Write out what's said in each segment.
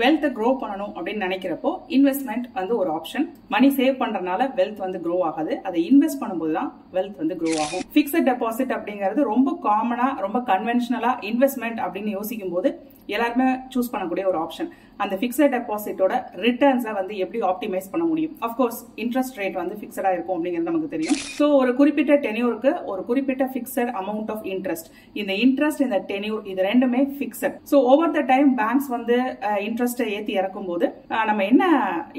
வெல்த்தை grow பண்ணணும் அப்படின்னு நினைக்கிறப்போ investment வந்து ஒரு ஆப்ஷன் மணி சேவ் பண்றதுனால வெல்த் வந்து க்ரோ ஆகாது. அதை இன்வெஸ்ட் பண்ணும்போது தான் வெல்த் வந்து க்ரோ ஆகும். பிக்சட் டெபாசிட் அப்படிங்கிறது ரொம்ப காமனா ரொம்ப கன்வென்ஷனலா இன்வெஸ்ட்மெண்ட் அப்படின்னு யோசிக்கும் போது எல்லாருமே சூஸ் பண்ணக்கூடிய ஒரு ஆப்ஷன் அந்த ஃபிக்ஸட் டெபாசிட்டோட ரிட்டர்ன்ஸை வந்து எப்படி ஆப்டிமைஸ் பண்ண முடியும்? அஃப்கோர்ஸ் இன்ட்ரெஸ்ட் ரேட் வந்து ஃபிக்ஸடாக இருக்கும் அப்படிங்கிறது நமக்கு தெரியும். ஸோ ஒரு குறிப்பிட்ட டெனியூருக்கு ஒரு குறிப்பிட்ட ஃபிக்ஸட் அமௌண்ட் ஆஃப் இன்ட்ரெஸ்ட் இந்த இன்ட்ரெஸ்ட் இந்த டெனியூர் இது ரெண்டுமே fixed so over the time banks வந்து இன்ட்ரெஸ்ட்டை ஏற்றி இறக்கும் போது நம்ம என்ன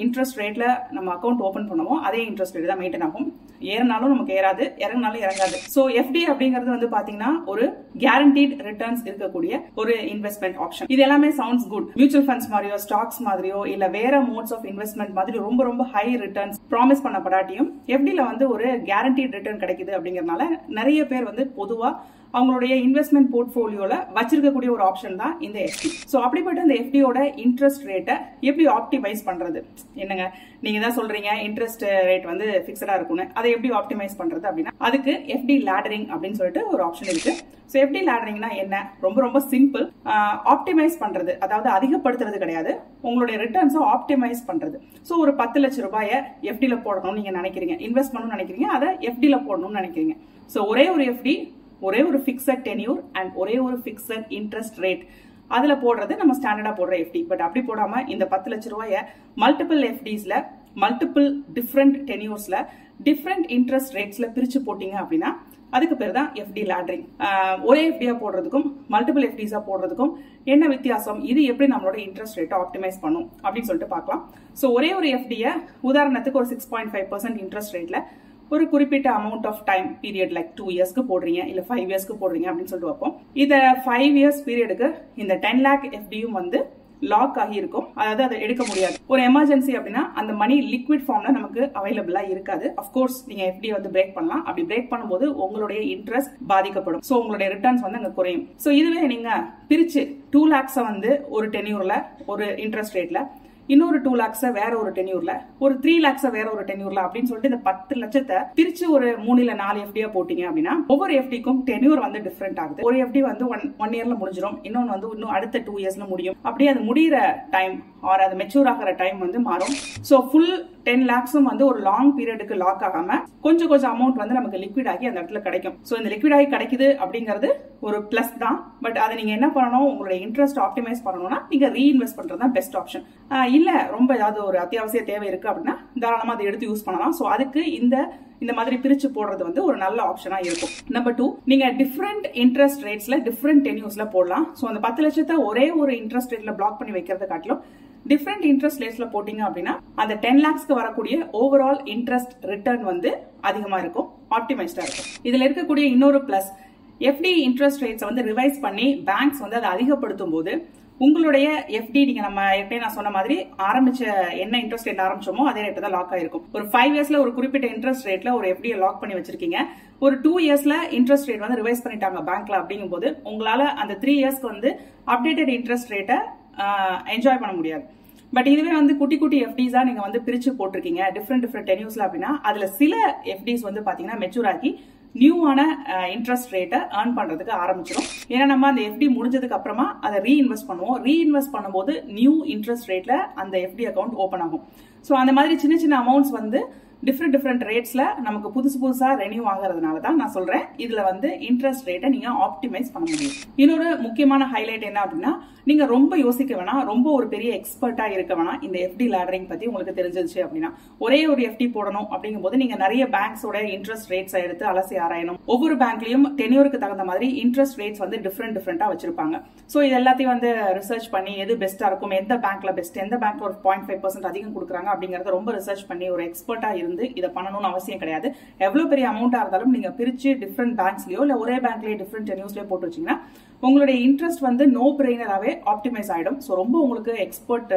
இன்ட்ரெஸ்ட் ரேட்டில் நம்ம அக்கௌண்ட் ஓப்பன் பண்ணுவோம் அதே இன்ட்ரெஸ்ட் ரேட் தான் மெயின்டைன் ஆகும். ஏறினாலும் நமக்கு ஏறாது இறங்கினாலும் இறங்காது. ஸோ எஃப்டி அப்படிங்கிறது வந்து பாத்தீங்கன்னா ஒரு கேரண்டீட் ரிட்டர்ன்ஸ் இருக்கக்கூடிய ஒரு இன்வெஸ்ட்மெண்ட் ஆப்ஷன் இது எல்லாமே சவுண்ட்ஸ் குட் மியூச்சுவல் ஃபண்ட்ஸ் மாதிரியோ ஸ்டாக்ஸ் மாதிரியோ இல்ல வேற மோட்ஸ் ஆஃப் இன்வெஸ்ட்மெண்ட் மாதிரி ரொம்ப ரொம்ப ஹை ரிட்டர்ன்ஸ் ப்ராமிஸ் பண்ணப்படாட்டியும் எஃப்டில வந்து ஒரு கேரண்டீட் ரிட்டர்ன் கிடைக்குது அப்படிங்கறதுனால நிறைய பேர் வந்து பொதுவா அவங்களுடைய இன்வெஸ்ட்மெண்ட் போர்ட்ஃபோலியோல வச்சிருக்கக்கூடிய ஒரு ஆப்ஷன் தான் இந்த எஃப்டி ஸோ அப்படிப்பட்ட இந்த எஃப்டியோட இன்ட்ரெஸ்ட் ரேட்டை எப்படி ஆப்டிமைஸ் பண்றது? என்னங்க? நீங்க தான் சொல்றீங்க இன்ட்ரெஸ்ட் ரேட் வந்து பிக்சடா இருக்கும்னு. அதை எப்படி ஆப்டிமைஸ் பண்றது அப்படின்னா அதுக்கு எஃப்டி லேடரிங் அப்படின்னு சொல்லிட்டு ஒரு ஆப்ஷன் இருக்கு. ஸோ எஃப்டி லேடரிங்னா என்ன? ரொம்ப ரொம்ப சிம்பிள் ஆப்டிமைஸ் பண்றது. அதாவது அதிகப்படுத்துறது கிடையாது. உங்களுடைய ரிட்டர்ன்ஸை ஆப்டிமைஸ் பண்றது. ஸோ ஒரு பத்து லட்ச ரூபாயை எஃப்டியில் போடணும்னு நீங்க நினைக்கிறீங்க. இன்வெஸ்ட் பண்ணணும்னு நினைக்கிறீங்க. அதை எஃப்டியில் போடணும்னு நினைக்கிறீங்க. ஸோ ஒரே ஒரு எஃப்டி ஒரே ஒரு ஃபிக்ஸட் டென்யூர் அண்ட் ஒரே ஒரு ஃபிக்ஸட் இன்ட்ரெஸ்ட் ரேட் அதில் போடுறது நம்ம ஸ்டாண்டர்டாக போடுற எஃப்டி பட் அப்படி போடாமல் இந்த பத்து லட்ச ரூபாயை மல்டிபிள் எஃப்டிஸில் மல்டிபிள் டிஃப்ரெண்ட் டென்யூர்ஸில் டிஃப்ரெண்ட் இன்ட்ரெஸ்ட் ரேட்ஸில் பிரித்து போட்டிங்க அப்படின்னா அதுக்கு பேர் தான் எஃப்டி லேட்ரிங் ஒரே எஃப்டியாக போடுறதுக்கும் மல்டிபிள் எஃப்டிஸாக போடுறதுக்கும் என்ன வித்தியாசம்? இது எப்படி நம்மளோட இன்ட்ரெஸ்ட் ரேட்டை ஆப்டிமைஸ் பண்ணும்? அப்படின்னு சொல்லிட்டு பார்க்கலாம். ஸோ ஒரே ஒரு எஃப்டியை உதாரணத்துக்கு ஒரு six point five percent interest ரேட்டில் ஒரு குறிப்பிட்ட amount of time period like two இயர்ஸ்க்கு போடுறீங்க இல்ல ஃபைவ் இயர்ஸ்க்கு போடுறீங்க அப்படின்னு சொல்லிட்டு வைப்போம் இந்த ஃபைவ் இயர்ஸ் பீரியடுக்கு இந்த டென் லேக் எஃப்டியும் வந்து லாக் ஆகி இருக்கும் அதாவது அதை எடுக்க முடியாது. ஒரு எமர்ஜென்சி அப்படின்னா அந்த மணி லிக்விட் ஃபார்ம்ல நமக்கு அவைலபிளா இருக்காது. அஃப்கோர்ஸ் நீங்க எஃப்டி வந்து பிரேக் பண்ணலாம். அப்படி பிரேக் பண்ணும்போது உங்களுடைய இன்ட்ரெஸ்ட் பாதிக்கப்படும். சோ உங்களுடைய ரிட்டர்ன்ஸ் வந்து அங்க குறையும். சோ இதுவே நீங்க பிரிச்சு டூ லேக்ஸை வந்து ஒரு டென்யூர்ல ஒரு இன்ட்ரெஸ்ட் ரேட்ல இன்னொரு டூ லேக்ஸை வேற ஒரு டென்யூர்ல ஒரு த்ரீ லேக்ஸை வேற ஒரு டென்யூர்ல அப்படின்னு சொல்லிட்டு இந்த பத்து லட்சத்தை பிரிச்சு ஒரு மூணு இல்ல நாலு எஃப்டியா போட்டீங்க அப்படின்னா ஒவ்வொரு எஃப்டிக்கும் டென்யூர் வந்து டிஃப்ரெண்ட் ஆகுது. ஒரு எஃப்டி வந்து ஒன் ஒன் இயர்ல முடிஞ்சிடும் இன்னொன்னு வந்து இன்னும் அடுத்த டூ இயர்ஸ்ல முடியும். அப்படியே அது முடியிற டைம் ஆர் அது மெச்சூர் ஆகிற டைம் வந்து மாறும். ஸோ ஃபுல் டென் லேக்ஸும் வந்து ஒரு லாங் பீரியடுக்கு லாக் ஆகாம கொஞ்சம் கொஞ்சம் அமௌண்ட் வந்து நமக்கு லிக்விட் ஆகி அந்த இடத்துல கிடைக்கும். ஸோ இந்த லிக்விட் ஆகி கிடைக்குது அப்படிங்கிறது ஒரு பிளஸ் தான். பட் அதை நீங்க என்ன பண்ணணும்? உங்களுடைய இன்ட்ரெஸ்ட் ஆப்டிமைஸ் பண்ணணும்னா நீங்க ரீஇன்வெஸ்ட் பண்றது தான் பெஸ்ட் ஆப்ஷன் இல்ல ரொம்ப ஏதாவது ஒரு அத்தியாவசிய தேவை இருக்கு அப்படின்னா தாராளமா அதை எடுத்து யூஸ் பண்ணலாம். ஸோ அதுக்கு இந்த இந்த மாதிரி பிரிச்சு போடுறது வந்து ஒரு நல்ல ஆப்ஷனா இருக்கும். நம்பர் டூ நீங்க டிஃப்ரெண்ட் இன்ட்ரெஸ்ட் ரேட்ஸ்ல டிஃப்ரெண்ட் டென்யூஸ்ல போடலாம். ஸோ அந்த பத்து லட்சத்தை ஒரே ஒரு இன்ட்ரெஸ்ட் ரேட்ல பிளாக் பண்ணி வைக்கிறத காட்டிலும் டிஃப்ரெண்ட் இன்ட்ரெஸ்ட் ரேட்ஸ்ல போட்டீங்க அப்படின்னா அந்த டென் லேக்ஸ்க்கு வரக்கூடிய ஓவரால் இன்ட்ரெஸ்ட் ரிட்டர்ன் வந்து அதிகமா இருக்கும் ஆப்டிமைஸ்டா இருக்கும். இதுல இருக்கக்கூடிய இன்னொரு பிளஸ் எஃப்டி இன்ட்ரெஸ்ட் ரேட்ஸ் வந்து ரிவைஸ் பண்ணி பேங்க்ஸ் வந்து அதை அதிகப்படுத்தும் போது உங்களுடைய எஃப்டி நீங்க நம்ம ஏற்கனவே நான் சொன்ன மாதிரி ஆரம்பிச்ச என்ன இன்ட்ரெஸ்ட் ரேட் ஆரம்பிச்சோமோ அதே ரேட்டு தான் லாக் ஆயிருக்கும். ஒரு ஃபைவ் இயர்ஸ்ல ஒரு குறிப்பிட்ட இன்ட்ரெஸ்ட் ரேட்ல ஒரு எஃப்டியை லாக் பண்ணி வச்சிருக்கீங்க. ஒரு டூ இயர்ஸ்ல இன்ட்ரெஸ்ட் ரேட் வந்து ரிவைஸ் பண்ணிட்டாங்க பேங்க்ல அப்படிங்கும் போது உங்களால அந்த த்ரீ இயர்ஸ்க்கு வந்து அப்டேட்டட் இன்ட்ரெஸ்ட் ரேட்டை என்ஜாய் பண்ண முடியாது. பட் இதுவே வந்து குட்டி குட்டி எஃப்டிஸா நீங்க வந்து பிரிச்சு போட்டிருக்கீங்க. டிஃப்ரெண்ட் டிஃப்ரெண்ட் டென்யூஸ்ல அப்படின்னா அதுல சில எஃப்டிஸ் வந்து பாத்தீங்கன்னா மெச்சூர் ஆகி நியூவான இன்ட்ரெஸ்ட் ரேட்டை ஏர்ன் பண்றதுக்கு ஆரம்பிச்சிடும் ஏன்னா நம்ம அந்த எஃப்டி முடிஞ்சதுக்கு அப்புறமா அதை ரீஇன்வெஸ்ட் பண்ணுவோம். ரீஇன்வெஸ்ட் பண்ணும்போது நியூ இன்ட்ரெஸ்ட் ரேட்ல அந்த எஃப்டி அக்கௌண்ட் ஓப்பன் ஆகும். ஸோ அந்த மாதிரி சின்ன சின்ன அமௌண்ட்ஸ் வந்து டிஃப்ரெண்ட் டிஃப்ரெண்ட் ரேட்ஸ்ல நமக்கு புதுசு புதுசா ரெனியூ ஆகிறதுனால தான் நான் சொல்றேன். இதுல வந்து இன்ட்ரெஸ்ட் ரேட்டை நீங்க ஆப்டிமைஸ் பண்ண முடியும். இன்னொரு முக்கியமான ஹைலைட் என்ன அப்படின்னா நீங்க ரொம்ப யோசிக்க வேணாம். ரொம்ப ஒரு பெரிய எக்ஸ்பர்ட்டா இருக்க வேணாம். இந்த எஃப்டி லேடரிங் பத்தி உங்களுக்கு தெரிஞ்சிருச்சு அப்படின்னா. ஒரே ஒரு எஃப்டி போடணும் அப்படிங்கும் போது நீங்க நிறைய பேங்க்ஸோட இன்ட்ரெஸ்ட் ரேட்ஸ் எடுத்து அலசி ஆராயணும். ஒவ்வொரு பேங்க்லயும் டென்யூருக்கு தகுந்த மாதிரி இன்ட்ரெஸ்ட் ரேட்ஸ் வந்து டிஃப்ரெண்ட் டிஃப்ரெண்டா வச்சிருப்பாங்க. ஸோ இது எல்லாத்தையும் வந்து ரிசர்ச் பண்ணி எது பெஸ்டா இருக்கும் எந்த பேங்க்ல பெஸ்ட் எந்த பேங்க்ல ஒரு பாயிண்ட் ஃபைவ் பர்சன்ட் அதிகம் கொடுக்குறாங்க அப்படிங்கறத ரொம்ப ரிசர்ச் பண்ணி ஒரு எக்ஸ்பர்ட்டா இருந்து இதை பண்ணணும்னு அவசியம் கிடையாது. எவ்வளவு பெரிய அமௌண்டா இருந்தாலும் நீங்க பிரிச்சு டிஃப்ரெண்ட் பேங்க்ஸ்லயோ இல்ல ஒரே பேங்க்லயே டிஃப்ரெண்ட் டென்யூஸ்லயோ போட்டு வச்சீங்கன்னா உங்களுடைய இன்ட்ரெஸ்ட் வந்து நோ பிரெயினராகவே ஆப்டிமைஸ் ஆகிடும் ஸோ ரொம்ப உங்களுக்கு எக்ஸ்பர்ட்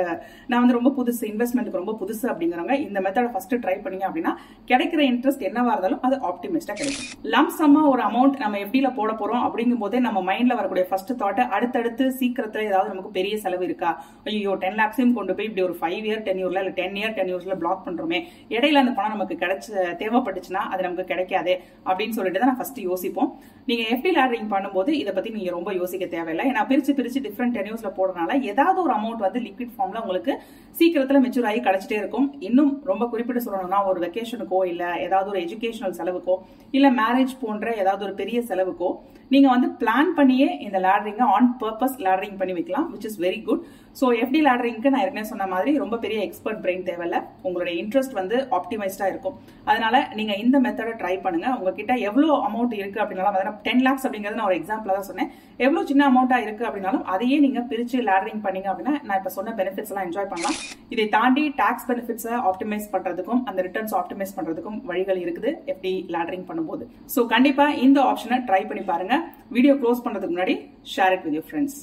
நான் வந்து ரொம்ப புதுசு இன்வெஸ்ட்மெண்ட்டுக்கு ரொம்ப புதுசு அப்படிங்கிறவங்க இந்த மெத்தடை ஃபஸ்ட்டு ட்ரை பண்ணீங்க அப்படின்னா கிடைக்கிற இன்ட்ரெஸ்ட் என்னவாக இருந்தாலும் அது ஆப்டிமைஸ்டாக கிடைக்கும். லம்சமாக ஒரு அமௌண்ட் நம்ம எப்படியில் போட போகிறோம் அப்படிங்கும் போதே நம்ம மைண்டில் வரக்கூடிய ஃபர்ஸ்ட் தாட்டை அடுத்தடுத்து சீக்கிரத்தில் ஏதாவது நமக்கு பெரிய செலவு இருக்கா? ஐயோ டென் லேக்ஸையும் கொண்டு போய் இப்படி ஒரு ஃபைவ் இயர் டென் இயரில் இல்லை டென் இயர் டென் இயர்ஸில் பிளாக் பண்ணுறோமே இடையில அந்த பணம் நமக்கு கிடைச்ச தேவைப்பட்டுச்சுன்னா அது நமக்கு கிடைக்காது அப்படின்னு சொல்லிட்டு தான் நான் ஃபர்ஸ்ட் யோசிப்போம். நீங்கள் எஃப்டி லேடரிங் பண்ணும்போது இதை பற்றி நீங்கள் ரொம்ப ரொம்ப யோசிக்க தேவையில்லை. ஏன்னா பிரிச்சு பிரிச்சு டிஃப்ரெண்ட் டென்யூஸ்ல போடுறதுனால ஏதாவது ஒரு அமௌண்ட் வந்து லிக்விட் ஃபார்ம்ல உங்களுக்கு சீக்கிரத்துல மெச்சூர் ஆகி கிடைச்சிட்டே இருக்கும். இன்னும் ரொம்ப குறிப்பிட்டு சொல்லணும்னா ஒரு வெக்கேஷனுக்கோ இல்ல ஏதாவது ஒரு எஜுகேஷனல் செலவுக்கோ இல்ல மேரேஜ் போன்ற ஏதாவது ஒரு பெரிய செலவுக்கோ நீங்க வந்து பிளான் பண்ணியே இந்த லேடரிங்க ஆன் பர்பஸ் லேடரிங் பண்ணி வைக்கலாம் which is very good so FD லேடரிங்க்கு நான் ஏற்கனவே சொன்ன மாதிரி ரொம்ப பெரிய எக்ஸ்பர்ட் பிரெயின் தேவையில்ல. உங்களுடைய இன்ட்ரெஸ்ட் வந்து ஆப்டிமைஸ்டாக இருக்கும். அதனால நீங்கள் இந்த மெத்தடை ட்ரை பண்ணுங்க. உங்ககிட்ட எவ்வளோ அமௌண்ட் இருக்கு அப்படின்னாலும் டென் லேக்ஸ் அப்படிங்கிறது நான் ஒரு எக்ஸாம்பிளாக தான் சொன்னேன். எவ்வளோ சின்ன அமௌண்ட்டாக இருக்கு அப்படின்னாலும் அதையே நீங்கள் பிரித்து லேடரிங் பண்ணீங்க அப்படின்னா நான் இப்போ சொன்ன பெனிஃபிட்ஸ் எல்லாம் என்ஜாய் பண்ணலாம். இதை தாண்டி டாக்ஸ் பெனிஃபிட்ஸை ஆப்டிமைஸ் பண்ணுறதுக்கும் அந்த ரிட்டர்ன்ஸ் ஆப்டிமைஸ் பண்ணுறதுக்கும் வழிகள் இருக்குது எஃப்டி லேடரிங் பண்ணும்போது. ஸோ கண்டிப்பாக இந்த ஆப்ஷனை ட்ரை பண்ணி பாருங்க. வீடியோ க்ளோஸ் பண்ணுறதுக்கு முன்னாடி share it with your friends